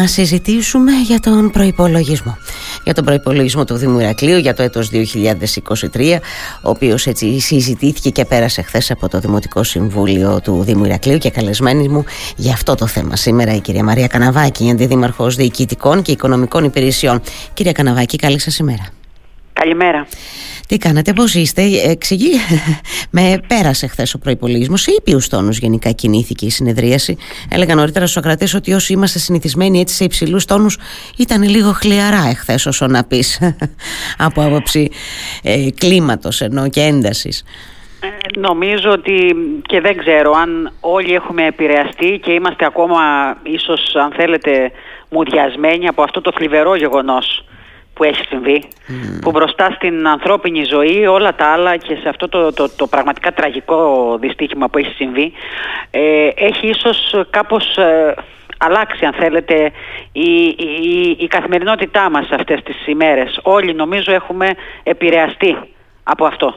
να συζητήσουμε για τον προϋπολογισμό. Για τον προϋπολογισμό του Δήμου Ηρακλείου για το έτος 2023, ο οποίος έτσι συζητήθηκε και πέρασε χθες από το Δημοτικό Συμβούλιο του Δήμου Ηρακλείου και καλεσμένη μου για αυτό το θέμα σήμερα η κυρία Μαρία Καναβάκη, αντιδήμαρχος διοικητικών και οικονομικών υπηρεσιών. Κυρία Καναβάκη, καλή σας ημέρα. Καλημέρα. Τι κάνετε, πώς είστε, εξηγεί. Με πέρασε χθες ο προπολογισμό. Σε ήπιους τόνους γενικά κινήθηκε η συνεδρίαση. Έλεγα νωρίτερα στους ακρατέ ότι όσοι είμαστε συνηθισμένοι έτσι σε υψηλούς τόνους, ήταν λίγο χλιαρά εχθές, όσο να πεις. από άποψη ε, κλίματος ενώ και έντασης. Ε, νομίζω ότι και δεν ξέρω αν όλοι έχουμε επηρεαστεί και είμαστε ακόμα ίσως αν θέλετε μουδιασμένοι από αυτό το θλιβερό γεγονός που έχει συμβεί, που μπροστά στην ανθρώπινη ζωή όλα τα άλλα και σε αυτό το, το, το πραγματικά τραγικό δυστύχημα που έχει συμβεί ε, έχει ίσως κάπως ε, αλλάξει αν θέλετε η, η, η καθημερινότητά μας αυτές τις ημέρες. Όλοι νομίζω έχουμε επηρεαστεί από αυτό.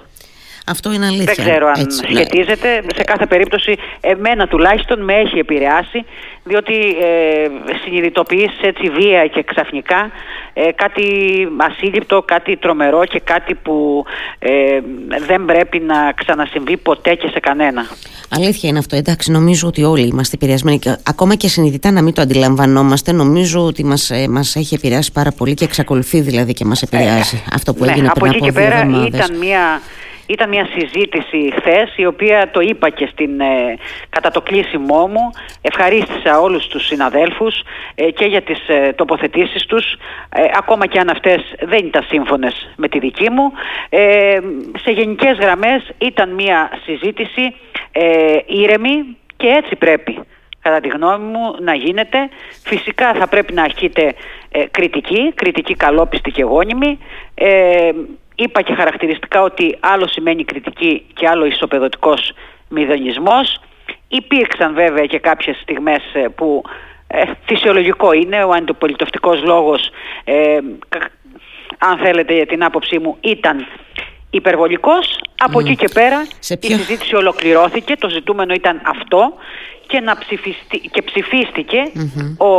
Αυτό είναι αλήθεια. Δεν ξέρω αν Έτσι, ναι. σχετίζεται. Σε κάθε περίπτωση, εμένα τουλάχιστον με έχει επηρεάσει, διότι ε, συνειδητοποιείς έτσι βία και ξαφνικά ε, κάτι ασύλληπτο, κάτι τρομερό και κάτι που ε, δεν πρέπει να ξανασυμβεί ποτέ και σε κανένα. Αλήθεια είναι αυτό. Εντάξει, νομίζω ότι όλοι είμαστε επηρεασμένοι. ακόμα και συνειδητά να μην το αντιλαμβανόμαστε, νομίζω ότι μας ε, μας έχει επηρεάσει πάρα πολύ και εξακολουθεί δηλαδή και μας επηρεάζει ε, αυτό που ναι, έγινε πριν από, από εκεί και πέρα ήταν μια ήταν μια συζήτηση χθες, η οποία το είπα και στην, ε, κατά το κλείσιμό μου. Ευχαρίστησα όλους τους συναδέλφους ε, και για τις ε, τοποθετήσεις τους, ε, ακόμα και αν αυτές δεν ήταν σύμφωνες με τη δική μου. σε γενικές γραμμές ήταν μια συζήτηση ήρεμη και έτσι πρέπει κατά τη γνώμη μου να γίνεται. Φυσικά θα πρέπει να αρχείτε κριτική, κριτική καλόπιστη και γόνιμη. Είπα και χαρακτηριστικά ότι άλλο σημαίνει κριτική και άλλο ισοπεδωτικός μηδονισμός. Υπήρξαν βέβαια και κάποιες στιγμές ε, που ε, φυσιολογικό είναι, ο αντιπολιτευτικός λόγος, ε, αν θέλετε για την άποψή μου, ήταν υπερβολικός. Από εκεί και πέρα η συζήτηση ολοκληρώθηκε, το ζητούμενο ήταν αυτό και, να και ψηφιστηκε ο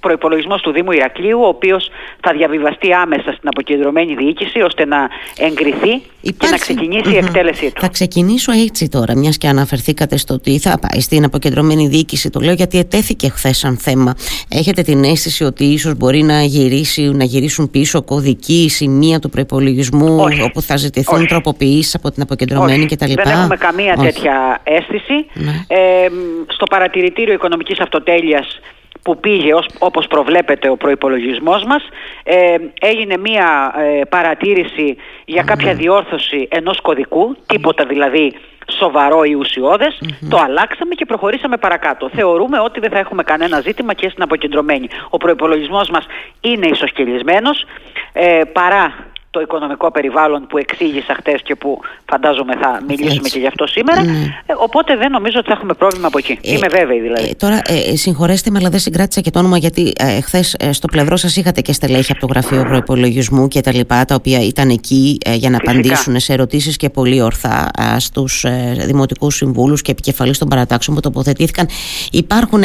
προπολογισμό του Δήμου Ηρακλείου, ο οποίος θα διαβιβαστεί άμεσα στην αποκεντρωμένη διοίκηση ώστε να εγκριθεί και να ξεκινήσει η εκτέλεσή του. Θα ξεκινήσω έτσι τώρα, μιας και αναφερθήκατε στο ότι θα πάει στην αποκεντρωμένη διοίκηση. Το λέω γιατί ετέθηκε χθες σαν θέμα. Έχετε την αίσθηση ότι ίσως μπορεί να, γυρίσει, να γυρίσουν πίσω κωδικοί σημεία του προπολογισμού όπου θα ζητηθούν τροποποιήσεις από την αποκεντρωμένη κτλ. Δεν έχουμε καμία τέτοια αίσθηση. Ναι. Ε, στο παρατηρητήριο οικονομικής αυτοτέλειας που πήγε ως, όπως προβλέπεται ο προϋπολογισμός μας ε, έγινε μία ε, παρατήρηση για κάποια διόρθωση ενός κωδικού, τίποτα δηλαδή σοβαρό ή ουσιώδες, το αλλάξαμε και προχωρήσαμε παρακάτω. Θεωρούμε ότι δεν θα έχουμε κανένα ζήτημα και στην αποκεντρωμένη. Ο προϋπολογισμός μας είναι ισοσκελισμένος, ε, παρά το οικονομικό περιβάλλον που εξήγησα χτες και που φαντάζομαι θα μιλήσουμε και γι' αυτό σήμερα. Ναι. Ε, οπότε δεν νομίζω ότι θα έχουμε πρόβλημα από εκεί. Ε, Είμαι βέβαιη δηλαδή. Ε, τώρα, ε, συγχωρέστε με, αλλά δεν συγκράτησα και το όνομα γιατί ε, χθες ε, στο πλευρό σας είχατε και στελέχη από το γραφείο προπολογισμού και τα λοιπά, τα οποία ήταν εκεί για να Φυσικά. απαντήσουν σε ερωτήσεις και πολύ ορθά στους δημοτικούς συμβούλους και επικεφαλεί των παρατάξεων που τοποθετήθηκαν. Υπάρχουν,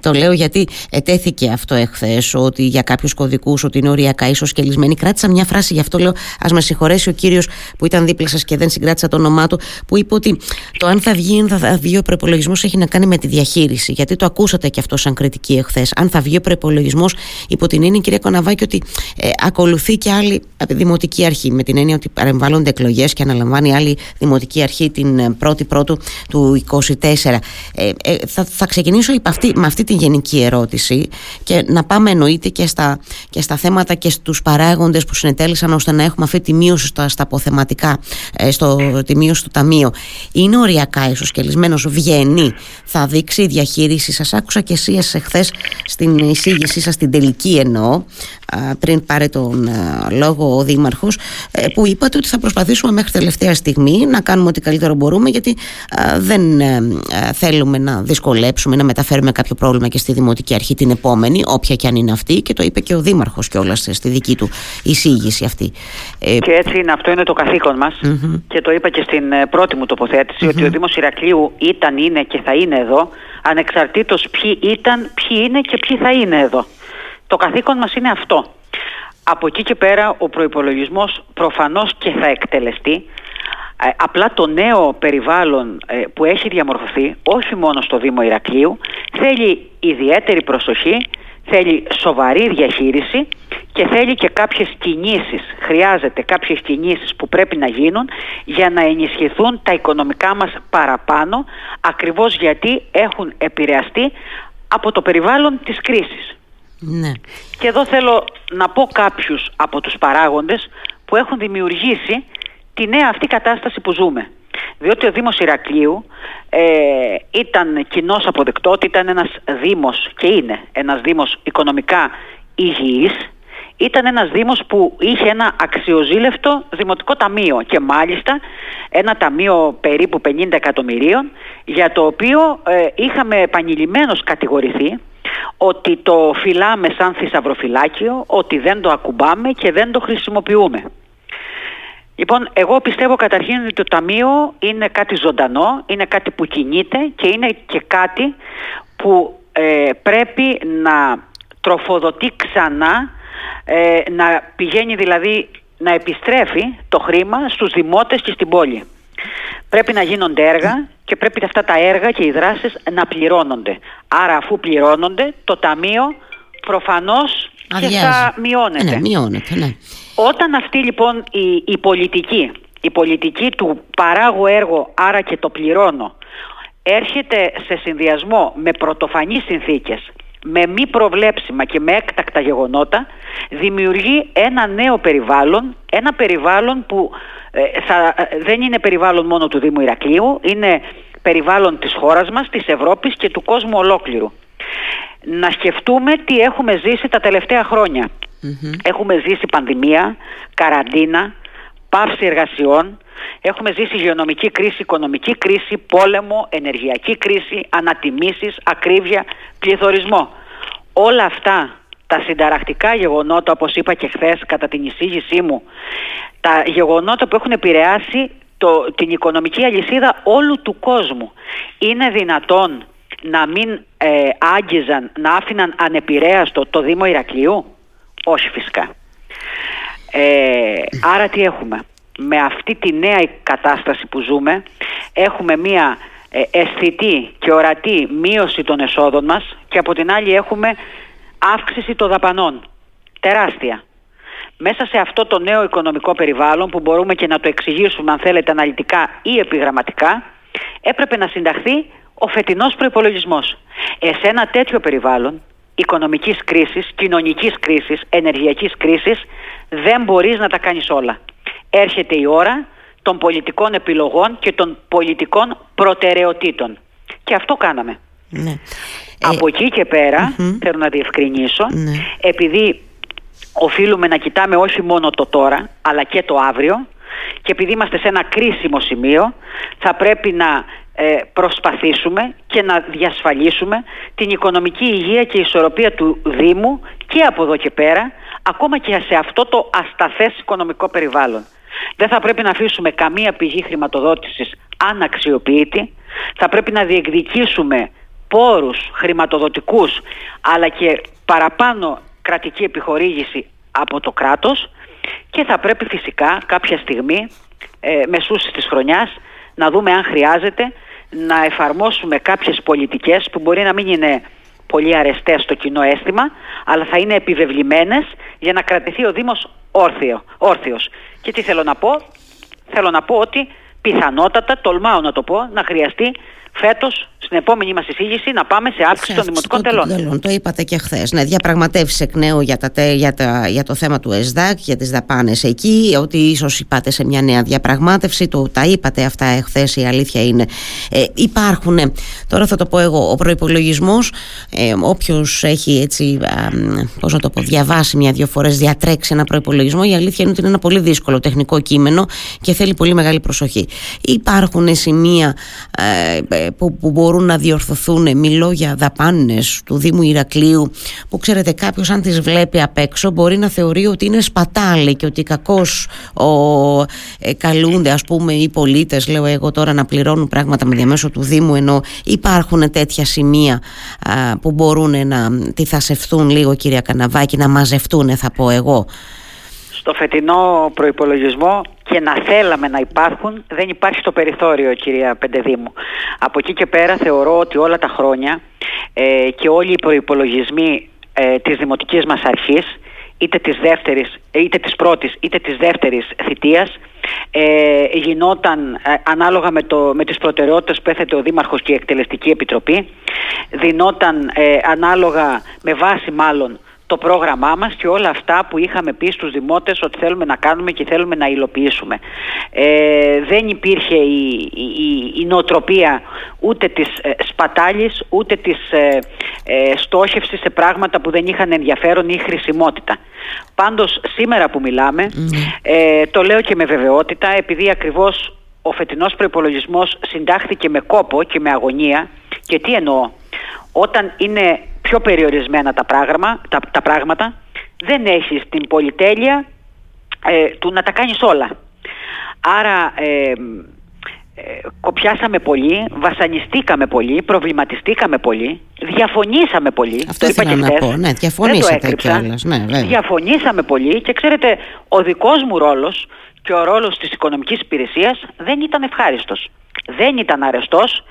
το λέω γιατί ετέθηκε αυτό εχθές, ότι για κάποιους κωδικούς ότι είναι οριακά ίσως κελισμένοι. Κράτησα μια φράση γι' αυτό ας με συγχωρέσει ο κύριος που ήταν δίπλα σας και δεν συγκράτησα το όνομά του, που είπε ότι το αν θα βγει ή θα βγει ο προπολογισμός έχει να κάνει με τη διαχείριση. Γιατί το ακούσατε και αυτό σαν κριτική εχθές. Αν θα βγει ο προπολογισμός, υπό την έννοια, κυρία Κοναβάκη, ότι ε, ακολουθεί και άλλη δημοτική αρχή. Με την έννοια ότι παρεμβάλλονται εκλογές και αναλαμβάνει άλλη δημοτική αρχή την 1η ε, Πρώτου του 2024. Ε, ε, θα, θα ξεκινήσω αυτή, με αυτή την γενική ερώτηση και να πάμε εννοείται και στα, και στα θέματα και στους παράγοντες που συνετέλησαν ώστε να έχουμε αυτή τη μείωση στα, στα αποθεματικά, ε, στο, τη μείωση του ταμείου, είναι οριακά ισοσκελισμένος, βγαίνει, θα δείξει η διαχείριση. Σας άκουσα και εσύ εχθές στην εισήγησή σας, την τελική εννοώ, πριν πάρει τον λόγο ο Δήμαρχος, ε, που είπατε ότι θα προσπαθήσουμε μέχρι τελευταία στιγμή να κάνουμε ό,τι καλύτερο μπορούμε, γιατί δεν ε, θέλουμε να δυσκολέψουμε, να μεταφέρουμε κάποιο πρόβλημα και στη Δημοτική Αρχή την επόμενη, όποια και αν είναι αυτή, και το είπε και ο Δήμαρχο κιόλας στη δική του εισήγηση αυτή. Ε, και έτσι είναι, αυτό είναι το καθήκον μας και το είπα και στην ε, πρώτη μου τοποθετηση ότι ο Δήμος Ηρακλείου ήταν, είναι και θα είναι εδώ ανεξαρτήτως ποιοι ήταν, ποιοι είναι και ποιοι θα είναι εδώ. Το καθήκον μας είναι αυτό. Από εκεί και πέρα ο προϋπολογισμός προφανώς και θα εκτελεστεί ε, απλά το νέο περιβάλλον ε, που έχει διαμορφωθεί όχι μόνο στο Δήμο Ηρακλείου θέλει ιδιαίτερη προσοχή, θέλει σοβαρή διαχείριση και θέλει και κάποιες κινήσεις, χρειάζεται κάποιες κινήσεις που πρέπει να γίνουν για να ενισχυθούν τα οικονομικά μας παραπάνω ακριβώς γιατί έχουν επηρεαστεί από το περιβάλλον της κρίσης. Ναι. Και εδώ θέλω να πω κάποιους από τους παράγοντες που έχουν δημιουργήσει τη νέα αυτή κατάσταση που ζούμε. Διότι ο Δήμος Ηρακλείου ε, ήταν κοινός αποδεκτό ότι ήταν ένας Δήμος και είναι ένας Δήμος οικονομικά υγιής, ήταν ένας Δήμος που είχε ένα αξιοζήλευτο δημοτικό ταμείο και μάλιστα ένα ταμείο περίπου 50 εκατομμυρίων για το οποίο ε, είχαμε επανειλημμένως κατηγορηθεί ότι το φυλάμε σαν θησαυροφυλάκιο, ότι δεν το ακουμπάμε και δεν το χρησιμοποιούμε. Λοιπόν, εγώ πιστεύω καταρχήν ότι το Ταμείο είναι κάτι ζωντανό, είναι κάτι που κινείται και είναι και κάτι που ε, πρέπει να τροφοδοτεί ξανά, ε, να πηγαίνει δηλαδή να επιστρέφει το χρήμα στους δημότες και στην πόλη. Πρέπει να γίνονται έργα και πρέπει αυτά τα έργα και οι δράσεις να πληρώνονται. Άρα αφού πληρώνονται το Ταμείο προφανώς και θα μειώνεται. Ναι, μειώνεται ναι. Όταν αυτή λοιπόν η, η πολιτική, η πολιτική του παράγω έργο άρα και το πληρώνω έρχεται σε συνδυασμό με πρωτοφανείς συνθήκες, με μη προβλέψιμα και με έκτακτα γεγονότα δημιουργεί ένα νέο περιβάλλον, ένα περιβάλλον που ε, θα, ε, δεν είναι περιβάλλον μόνο του Δήμου Ηρακλείου, είναι περιβάλλον της χώρας μας, της Ευρώπης και του κόσμου ολόκληρου. Να σκεφτούμε τι έχουμε ζήσει τα τελευταία χρόνια. Έχουμε ζήσει πανδημία, καραντίνα, πάυση εργασιών, έχουμε ζήσει υγειονομική κρίση, οικονομική κρίση, πόλεμο, ενεργειακή κρίση, ανατιμήσεις, ακρίβεια, πληθωρισμό. Όλα αυτά τα συνταρακτικά γεγονότα, όπως είπα και χθες κατά την εισήγησή μου, τα γεγονότα που έχουν επηρεάσει το, την οικονομική αλυσίδα όλου του κόσμου. Είναι δυνατόν να μην ε, άγγιζαν, να άφηναν ανεπηρέαστο το Δήμο Ηρακλείου; Όχι φυσικά. Ε, άρα τι έχουμε; Με αυτή τη νέα κατάσταση που ζούμε έχουμε μία ε, αισθητή και ορατή μείωση των εσόδων μας και από την άλλη έχουμε αύξηση των δαπανών. Τεράστια. Μέσα σε αυτό το νέο οικονομικό περιβάλλον που μπορούμε και να το εξηγήσουμε αν θέλετε αναλυτικά ή επιγραμματικά έπρεπε να συνταχθεί ο φετινός προϋπολογισμός. Ε, σε ένα τέτοιο περιβάλλον οικονομικής κρίσης, κοινωνικής κρίσης, ενεργειακής κρίσης δεν μπορείς να τα κάνεις όλα. Έρχεται η ώρα των πολιτικών επιλογών και των πολιτικών προτεραιοτήτων. Και αυτό κάναμε. Ναι. Από ε, εκεί και περα θέλω να διευκρινίσω, ναι. επειδή οφείλουμε να κοιτάμε όχι μόνο το τώρα, αλλά και το αύριο, και επειδή είμαστε σε ένα κρίσιμο σημείο, θα πρέπει να ε, προσπαθήσουμε και να διασφαλίσουμε την οικονομική υγεία και ισορροπία του Δήμου και από εδώ και πέρα, ακόμα και σε αυτό το ασταθές οικονομικό περιβάλλον. Δεν θα πρέπει να αφήσουμε καμία πηγή χρηματοδότησης αναξιοποιητή, θα πρέπει να διεκδικήσουμε πόρους χρηματοδοτικούς αλλά και παραπάνω κρατική επιχορήγηση από το κράτος και θα πρέπει φυσικά κάποια στιγμή ε, μεσούσεις της χρονιάς να δούμε αν χρειάζεται να εφαρμόσουμε κάποιες πολιτικές που μπορεί να μην είναι πολύ αρεστές στο κοινό αίσθημα αλλά θα είναι επιβεβλημένες για να κρατηθεί ο Δήμος όρθιο, όρθιος. Και τι θέλω να πω, θέλω να πω ότι πιθανότατα, τολμάω να το πω, να χρειαστεί φέτος στην επόμενη μας εισήγηση να πάμε σε αύξηση των δημοτικών τελών. τελών. Το είπατε και χθες. Ναι, διαπραγματεύσεις εκ νέου για, τα, για, τα, για το θέμα του ΕΣΔΑΚ, για τις δαπάνες εκεί, ότι ίσως είπατε σε μια νέα διαπραγμάτευση. Το, τα είπατε αυτά εχθές, η αλήθεια είναι. Ε, υπάρχουν, τώρα θα το πω εγώ, ο προπολογισμό, ε, όποιος έχει έτσι, πώς να το πω, διαβάσει μια-δυο φορές, διατρέξει ένα προπολογισμό, η αλήθεια είναι ότι είναι ένα πολύ δύσκολο τεχνικό κείμενο και θέλει πολύ μεγάλη προσοχή. Υπάρχουν σημεία. Ε, που, που μπορούν να διορθωθούν μιλώ για δαπάνες του Δήμου Ηρακλείου που ξέρετε κάποιος αν τις βλέπει απ' έξω μπορεί να θεωρεί ότι είναι σπατάλη και ότι κακώς ο, ε, καλούνται ας πούμε οι πολίτες λέω εγώ τώρα να πληρώνουν πράγματα με διαμέσο του Δήμου ενώ υπάρχουν τέτοια σημεία που μπορούν να τυθασευθούν λίγο κυρία Καναβάκη να μαζευτούν θα πω εγώ στο φετινό προϋπολογισμό και να θέλαμε να υπάρχουν δεν υπάρχει το περιθώριο κυρία Πεντεδήμου. Από εκεί και πέρα θεωρώ ότι όλα τα χρόνια ε, και όλοι οι προϋπολογισμοί ε, της Δημοτικής μας Αρχής είτε της, δεύτερης, είτε της πρώτης είτε της δεύτερης θητείας ε, γινόταν ε, ανάλογα με, το, με τις προτεραιότητες που έθετε ο Δήμαρχος και η Εκτελεστική Επιτροπή δινόταν ε, ανάλογα με βάση μάλλον το πρόγραμμά μας και όλα αυτά που είχαμε πει στους δημότες ότι θέλουμε να κάνουμε και θέλουμε να υλοποιήσουμε. Ε, δεν υπήρχε η, η, η νοοτροπία ούτε της ε, σπατάλης ούτε της ε, ε, στόχευσης σε πράγματα που δεν είχαν ενδιαφέρον ή χρησιμότητα. Πάντως σήμερα που μιλάμε ε, το λέω και με βεβαιότητα επειδή ακριβώς ο φετινός προϋπολογισμός συντάχθηκε με κόπο και με αγωνία και τι εννοώ όταν είναι πιο περιορισμένα τα, πράγμα, τα, τα πράγματα δεν έχεις την πολυτέλεια ε, του να τα κάνεις όλα. Άρα ε, ε, κοπιάσαμε πολύ, βασανιστήκαμε πολύ, προβληματιστήκαμε πολύ, διαφωνήσαμε πολύ. Αυτό ήθελα να πω, ναι, διαφωνήσατε κιόλας. Ναι, Διαφωνήσαμε πολύ και ξέρετε, ο δικός μου ρόλος και ο ρόλος της οικονομικής υπηρεσίας δεν ήταν ευχάριστος. Δεν ήταν αρεστός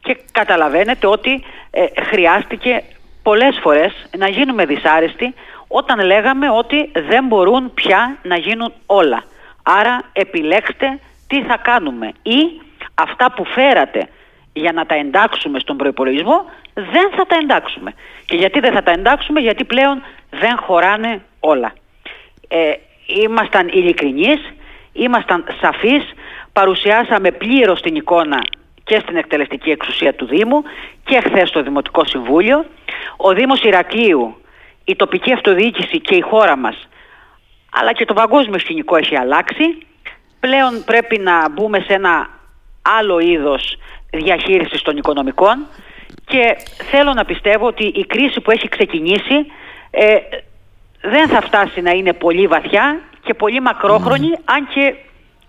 και καταλαβαίνετε ότι ε, χρειάστηκε πολλές φορές να γίνουμε δυσάρεστοι όταν λέγαμε ότι δεν μπορούν πια να γίνουν όλα. Άρα επιλέξτε τι θα κάνουμε ή αυτά που φέρατε για να τα εντάξουμε στον προϋπολογισμό δεν θα τα εντάξουμε. Και γιατί δεν θα τα εντάξουμε, γιατί πλέον δεν χωράνε όλα. Ε, ήμασταν ειλικρινείς, ήμασταν σαφείς, παρουσιάσαμε πλήρως την εικόνα και στην εκτελεστική εξουσία του Δήμου και χθες στο Δημοτικό Συμβούλιο. Ο Δήμος Ηρακλείου, η τοπική αυτοδιοίκηση και η χώρα μας, αλλά και το παγκόσμιο σκηνικό έχει αλλάξει. Πλέον πρέπει να μπούμε σε ένα άλλο είδος διαχείρισης των οικονομικών και θέλω να πιστεύω ότι η κρίση που έχει ξεκινήσει ε, δεν θα φτάσει να είναι πολύ βαθιά και πολύ μακρόχρονη, αν και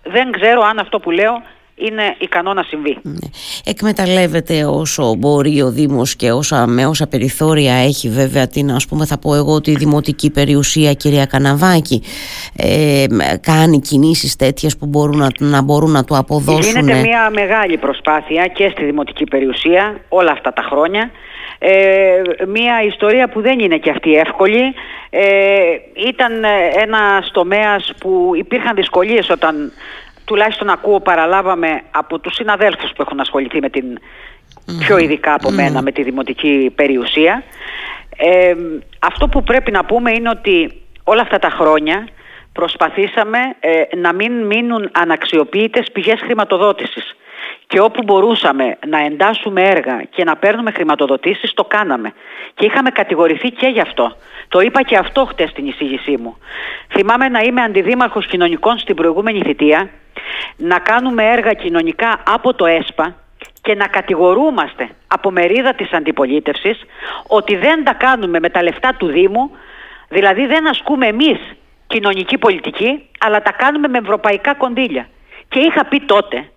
δεν ξέρω αν αυτό που λέω είναι ικανό να συμβεί. Ναι. Εκμεταλλεύεται όσο μπορεί ο Δήμος και όσα, με όσα περιθώρια έχει βέβαια την ας πούμε θα πω εγώ τη δημοτική περιουσία κυρία Καναβάκη ε, κάνει κινήσεις τέτοιες που μπορούν να, να μπορούν να του αποδώσουν. Γίνεται μια μεγάλη προσπάθεια και στη δημοτική περιουσία όλα αυτά τα χρόνια ε, μια ιστορία που δεν είναι και αυτή εύκολη. Ε, ήταν ένας τομέας που υπήρχαν δυσκολίες όταν τουλάχιστον ακούω παραλάβαμε από τους συναδέλφους που έχουν ασχοληθεί με την πιο ειδικά από μένα με τη δημοτική περιουσία. Ε, αυτό που πρέπει να πούμε είναι ότι όλα αυτά τα χρόνια προσπαθήσαμε ε, να μην μείνουν αναξιοποιητές πηγές χρηματοδότησης. Και όπου μπορούσαμε να εντάσσουμε έργα και να παίρνουμε χρηματοδοτήσεις, το κάναμε. Και είχαμε κατηγορηθεί και γι' αυτό. Το είπα και αυτό χτες στην εισήγησή μου. Θυμάμαι να είμαι αντιδήμαρχος κοινωνικών στην προηγούμενη θητεία να κάνουμε έργα κοινωνικά από το ΕΣΠΑ και να κατηγορούμαστε από μερίδα της αντιπολίτευσης ότι δεν τα κάνουμε με τα λεφτά του Δήμου, δηλαδή δεν ασκούμε εμείς κοινωνική πολιτική, αλλά τα κάνουμε με ευρωπαϊκά κονδύλια. Και είχα πει τότε,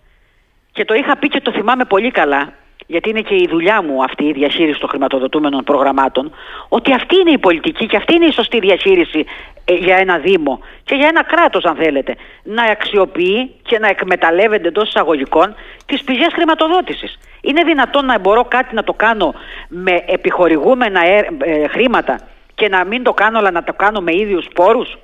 και το είχα πει και το θυμάμαι πολύ καλά, γιατί είναι και η δουλειά μου αυτή η διαχείριση των χρηματοδοτούμενων προγραμμάτων, ότι αυτή είναι η πολιτική και αυτή είναι η σωστή διαχείριση ε, για ένα Δήμο και για ένα κράτος αν θέλετε, να αξιοποιεί και να εκμεταλλεύεται εντός εισαγωγικών τις πηγές χρηματοδότησης. Είναι δυνατόν να μπορώ κάτι να το κάνω με επιχορηγούμενα ε, ε, χρήματα και να μην το κάνω αλλά να το κάνω με ίδιους πόρους;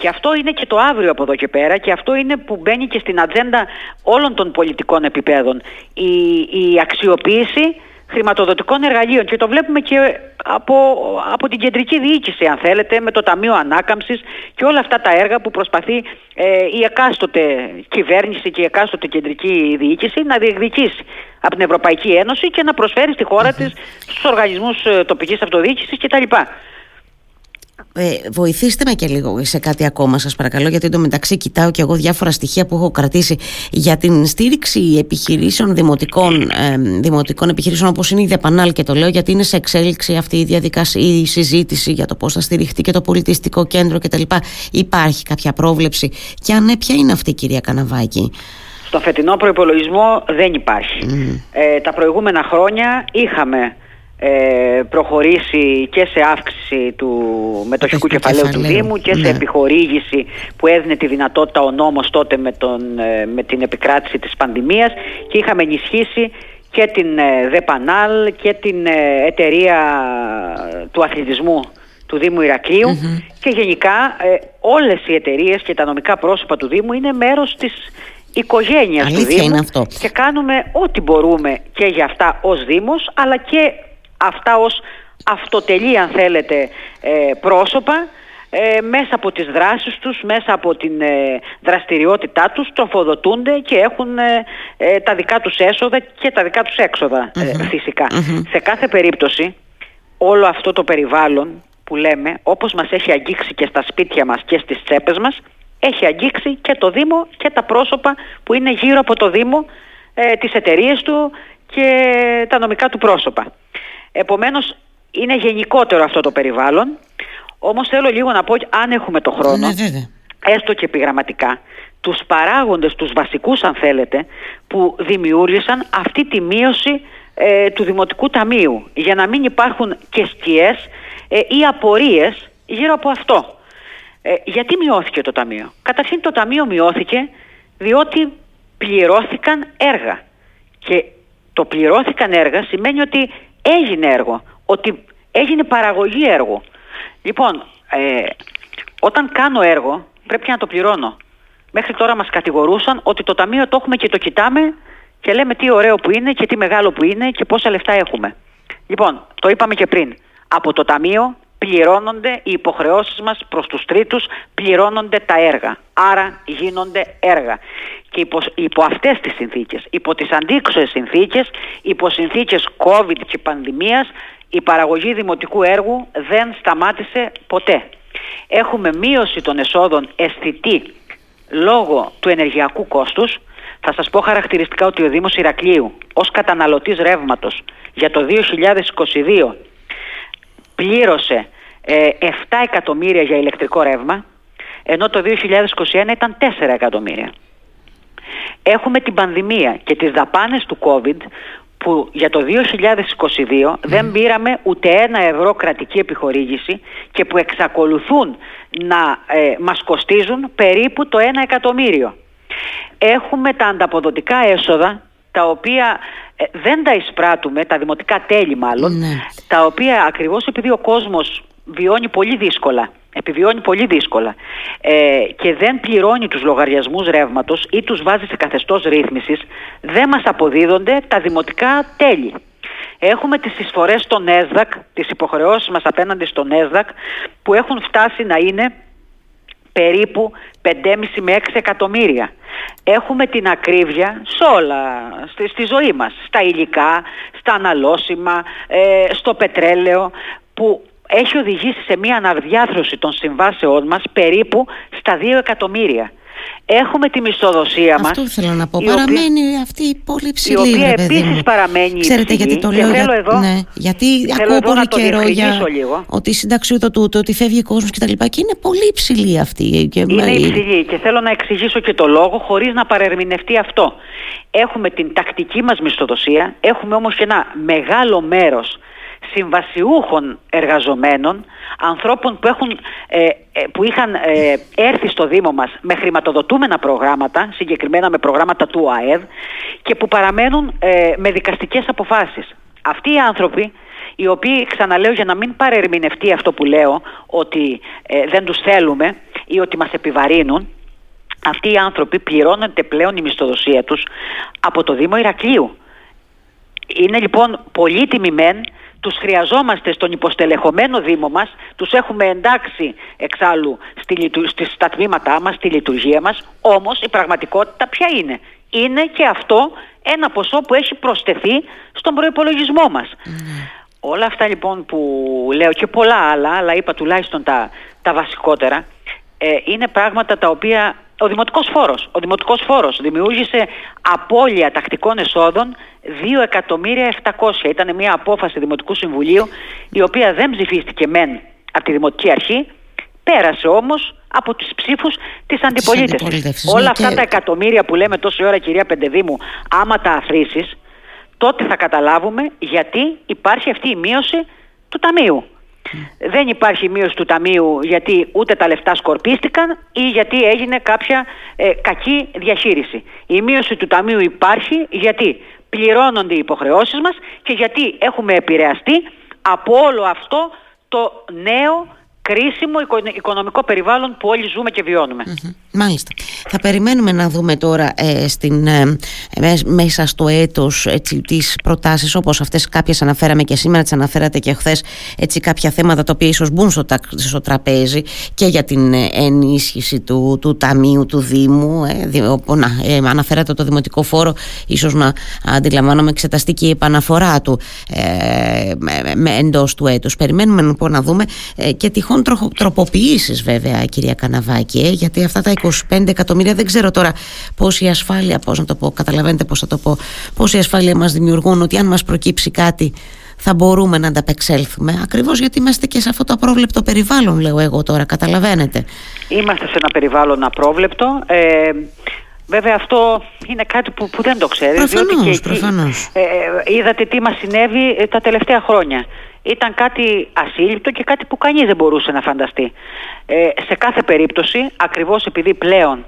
Και αυτό είναι και το αύριο από εδώ και πέρα και αυτό είναι που μπαίνει και στην ατζέντα όλων των πολιτικών επιπέδων. Η, η αξιοποίηση χρηματοδοτικών εργαλείων και το βλέπουμε και από, από την κεντρική διοίκηση αν θέλετε με το Ταμείο Ανάκαμψης και όλα αυτά τα έργα που προσπαθεί ε, η εκάστοτε κυβέρνηση και η εκάστοτε κεντρική διοίκηση να διεκδικήσει από την Ευρωπαϊκή Ένωση και να προσφέρει στη χώρα της στους οργανισμούς ε, τοπικής αυτοδιοίκησης κτλ. Ε, βοηθήστε με και λίγο σε κάτι ακόμα σας παρακαλώ γιατί εντωμεταξύ κοιτάω και εγώ διάφορα στοιχεία που έχω κρατήσει για την στήριξη επιχειρήσεων δημοτικών, ε, δημοτικών επιχειρήσεων όπως είναι η Δεπανάλ και το λέω γιατί είναι σε εξέλιξη αυτή η διαδικασία η συζήτηση για το πώς θα στηριχτεί και το πολιτιστικό κέντρο κτλ. Υπάρχει κάποια πρόβλεψη; Και αν ναι ποια είναι αυτή κυρία Καναβάκη; Στο φετινό προϋπολογισμό δεν υπάρχει. Ε, τα προηγούμενα χρόνια είχαμε ε, προχωρήσει και σε αύξηση του μετοχικού κεφαλαίου, του Δήμου και σε ναι. επιχορήγηση που έδινε τη δυνατότητα ο νόμος τότε με, τον, ε, με την επικράτηση της πανδημίας και είχαμε ενισχύσει και την ε, ΔΕΠΑΝΑΛ και την ε, εταιρεία του αθλητισμού του Δήμου και γενικά όλες οι εταιρείες και τα νομικά πρόσωπα του Δήμου είναι μέρος της οικογένειας του Δήμου και κάνουμε ό,τι μπορούμε και για αυτά ως Δήμος αλλά και αυτά ως αυτοτελή αν θέλετε ε, πρόσωπα ε, μέσα από τις δράσεις τους, μέσα από την ε, δραστηριότητά τους τροφοδοτούνται και έχουν τα δικά τους έσοδα και τα δικά τους εξοδα φυσικα Σε κάθε περίπτωση όλο αυτό το περιβάλλον που λέμε όπως μας έχει αγγίξει και στα σπίτια μας και στις τσέπες μας έχει αγγίξει και το Δήμο και τα πρόσωπα που είναι γύρω από το Δήμο, ε, τις εταιρείες του και τα νομικά του πρόσωπα. Επομένως είναι γενικότερο αυτό το περιβάλλον. Όμως θέλω λίγο να πω, αν έχουμε το χρόνο, ναι, έστω και επιγραμματικά, τους παράγοντες, τους βασικούς αν θέλετε, που δημιούργησαν αυτή τη μείωση ε, του Δημοτικού Ταμείου. Για να μην υπάρχουν και σκιές ε, ή απορίες γύρω από αυτό. Ε, γιατί μειώθηκε το Ταμείο; Καταρχήν το Ταμείο μειώθηκε διότι πληρώθηκαν έργα. Και το πληρώθηκαν έργα σημαίνει ότι έγινε έργο, ότι έγινε παραγωγή έργου. Λοιπόν, ε, όταν κάνω έργο πρέπει να το πληρώνω. Μέχρι τώρα μας κατηγορούσαν ότι το ταμείο το έχουμε και το κοιτάμε και λέμε τι ωραίο που είναι και τι μεγάλο που είναι και πόσα λεφτά έχουμε. Λοιπόν, το είπαμε και πριν. Από το ταμείο πληρώνονται οι υποχρεώσεις μας προς τους τρίτους, πληρώνονται τα έργα. Άρα γίνονται έργα. Και υπό, υπό αυτές τις συνθήκες, υπό τις αντίξωες συνθήκες, υπό συνθήκες COVID και πανδημίας, η παραγωγή δημοτικού έργου δεν σταμάτησε ποτέ. Έχουμε μείωση των εσόδων αισθητή λόγω του ενεργειακού κόστους. Θα σας πω χαρακτηριστικά ότι ο Δήμος Ηρακλείου ως καταναλωτής ρεύματος για το 2022 πλήρωσε 7 ε, εκατομμύρια για ηλεκτρικό ρεύμα, ενώ το 2021 ήταν 4 εκατομμύρια. Έχουμε την πανδημία και τις δαπάνες του COVID που για το 2022 δεν πήραμε ούτε ένα ευρώ κρατική επιχορήγηση και που εξακολουθούν να ε, μας κοστίζουν περίπου το 1 εκατομμύριο. Έχουμε τα ανταποδοτικά έσοδα τα οποία ε, δεν τα εισπράττουμε, τα δημοτικά τέλη μάλλον, ναι. τα οποία ακριβώς επειδή ο κόσμος βιώνει πολύ δύσκολα, επιβιώνει πολύ δύσκολα ε, και δεν πληρώνει τους λογαριασμούς ρεύματος ή τους βάζει σε καθεστώς ρύθμισης, δεν μας αποδίδονται τα δημοτικά τέλη. Έχουμε τις εισφορές στον ΕΣΔΑΚ, τις υποχρεώσεις μας απέναντι στον ΕΣΔΑΚ που έχουν φτάσει να είναι περίπου 5,5 με 6 εκατομμύρια. Έχουμε την ακρίβεια σε όλα, στη, στη ζωή μας, στα υλικά, στα αναλώσιμα, ε, στο πετρέλαιο, που έχει οδηγήσει σε μια αναδιάθρωση των συμβάσεών μας περίπου στα 2 εκατομμύρια. Έχουμε τη μισθοδοσία μας. Αυτό ήθελα να πω. Παραμένει οποία, αυτή πολύ ψηλή. Η οποία επίσης παραμένει Ξέρετε υψηλή. γιατί το λέω. Για, εδώ, ναι, γιατί ακούω πολύ καιρό για λίγο. ότι συνταξιοδοτούνται, ότι φεύγει κόσμος κτλ. Και, και είναι πολύ ψηλή αυτή. Και είναι υψηλή και θέλω να εξηγήσω και το λόγο χωρίς να παρερμηνευτεί αυτό. Έχουμε την τακτική μας μισθοδοσία, έχουμε όμως και ένα μεγάλο μέρος συμβασιούχων εργαζομένων, ανθρώπων που, έχουν, ε, ε, που είχαν ε, έρθει στο Δήμο μας με χρηματοδοτούμενα προγράμματα, συγκεκριμένα με προγράμματα του ΟΑΕΔ και που παραμένουν με δικαστικές αποφάσεις. Αυτοί οι άνθρωποι οι οποίοι ξαναλέω για να μην παρερμηνευτεί αυτό που λέω ότι δεν τους θέλουμε ή ότι μας επιβαρύνουν αυτοί οι άνθρωποι πληρώνονται πλέον η μισθοδοσία τους από το Δήμο Ηρακλείου. Είναι λοιπόν πολύτιμοι μεν τους χρειαζόμαστε στον υποστελεχωμένο Δήμο μας, τους έχουμε εντάξει εξάλλου στη, στα τμήματά μας, στη λειτουργία μας, όμως η πραγματικότητα ποια είναι; Είναι και αυτό ένα ποσό που έχει προσθεθεί στον προϋπολογισμό μας. Mm. Όλα αυτά λοιπόν που λέω και πολλά άλλα, αλλά είπα τουλάχιστον τα, τα βασικότερα, ε, είναι πράγματα τα οποία ο δημοτικός φόρος, ο δημοτικός φόρος δημιούργησε απώλεια τακτικών εσόδων 2.700.000. Ήταν μια απόφαση Δημοτικού Συμβουλίου η οποία δεν ψηφίστηκε μεν από τη Δημοτική Αρχή, πέρασε όμως από τις ψήφους της αντιπολίτευσης. Όλα ναι, αυτά τα εκατομμύρια που λέμε τόση ώρα κυρία Πεντεδήμου, άμα τα αθροίσεις, τότε θα καταλάβουμε γιατί υπάρχει αυτή η μείωση του Ταμείου. Δεν υπάρχει μείωση του ταμείου γιατί ούτε τα λεφτά σκορπίστηκαν ή γιατί έγινε κάποια ε, κακή διαχείριση. Η μείωση του ταμείου υπάρχει γιατί πληρώνονται οι υποχρεώσεις μας και γιατί έχουμε επηρεαστεί από όλο αυτό το νέο κρίσιμο οικονομικό περιβάλλον που όλοι ζούμε και βιωνουμε Μάλιστα. Θα περιμένουμε να δούμε τώρα ε, στην, ε, μέσα στο έτος έτσι, τις προτάσεις όπως αυτές κάποιες αναφέραμε και σήμερα τις αναφέρατε και χθες έτσι κάποια θέματα τα οποία ίσως μπουν στο, στο τραπέζι και για την ε, ενίσχυση του, του Ταμείου του Δήμου ε, όπου, να, ε, αναφέρατε το Δημοτικό Φόρο ίσως να αντιλαμβάνομαι εξεταστεί και η επαναφορά του ε, με, εντός του έτους. Περιμένουμε λοιπόν να δούμε και τυχόν τροποποιήσεις βέβαια κυρία Καναβάκη γιατί αυτά τα 25 εκατομμύρια δεν ξέρω τώρα πόση ασφάλεια, πώς να το πω, καταλαβαίνετε πώς θα το πω, πόση ασφάλεια μας δημιουργούν ότι αν μας προκύψει κάτι θα μπορούμε να ανταπεξέλθουμε ακριβώς γιατί είμαστε και σε αυτό το απρόβλεπτο περιβάλλον λέω εγώ τώρα, καταλαβαίνετε. Είμαστε σε ένα περιβάλλον απρόβλεπτο. Ε, βέβαια αυτό είναι κάτι που, που δεν το ξέρεις. Προφανώς, προφανώς. Ε, ε, είδατε τι μας συνέβη ε, τα τελευταία χρόνια ήταν κάτι ασύλληπτο και κάτι που κανείς δεν μπορούσε να φανταστεί. Ε, σε κάθε περίπτωση, ακριβώς επειδή πλέον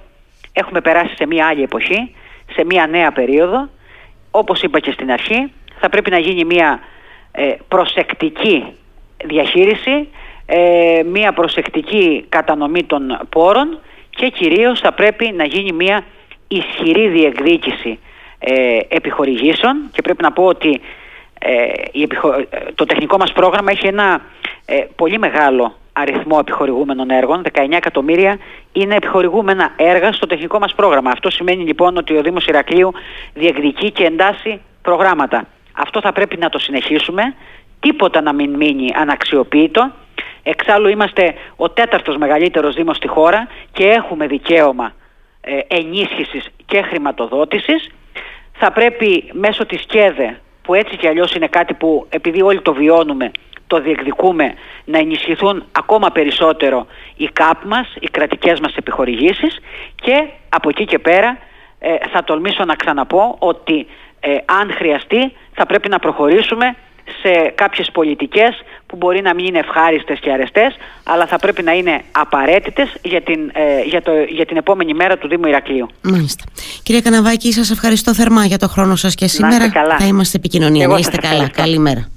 έχουμε περάσει σε μια άλλη εποχή, σε μια νέα περίοδο, όπως είπα και στην αρχή, θα πρέπει να γίνει μια ε, προσεκτική διαχείριση, ε, μια προσεκτική κατανομή των πόρων και κυρίως θα πρέπει να γίνει μια ισχυρή διεκδίκηση ε, επιχορηγήσεων και πρέπει να πω ότι ε, το τεχνικό μας πρόγραμμα έχει ένα ε, πολύ μεγάλο αριθμό επιχορηγούμενων έργων, 19 εκατομμύρια είναι επιχορηγούμενα έργα στο τεχνικό μας πρόγραμμα. Αυτό σημαίνει λοιπόν ότι ο Δήμος Ηρακλείου διεκδικεί και εντάσσει προγράμματα. Αυτό θα πρέπει να το συνεχίσουμε, τίποτα να μην μείνει αναξιοποιητό. Εξάλλου είμαστε ο τέταρτος μεγαλύτερος Δήμος στη χώρα και έχουμε δικαίωμα ε, ενίσχυσης και χρηματοδότησης. Θα πρέπει μέσω της ΚΕΔΕ που έτσι κι αλλιώς είναι κάτι που επειδή όλοι το βιώνουμε, το διεκδικούμε να ενισχυθούν ακόμα περισσότερο οι ΚΑΠ μας, οι κρατικές μας επιχορηγήσεις και από εκεί και πέρα ε, θα τολμήσω να ξαναπώ ότι ε, αν χρειαστεί θα πρέπει να προχωρήσουμε σε κάποιες πολιτικές που μπορεί να μην είναι ευχάριστες και αρεστές αλλά θα πρέπει να είναι απαραίτητες για την, ε, για, το, για την επόμενη μέρα του Δήμου Ηρακλείου. Μάλιστα. Κυρία Καναβάκη, σας ευχαριστώ θερμά για το χρόνο σας και σήμερα. Θα είμαστε επικοινωνία. Να είστε καλά. Καλημέρα.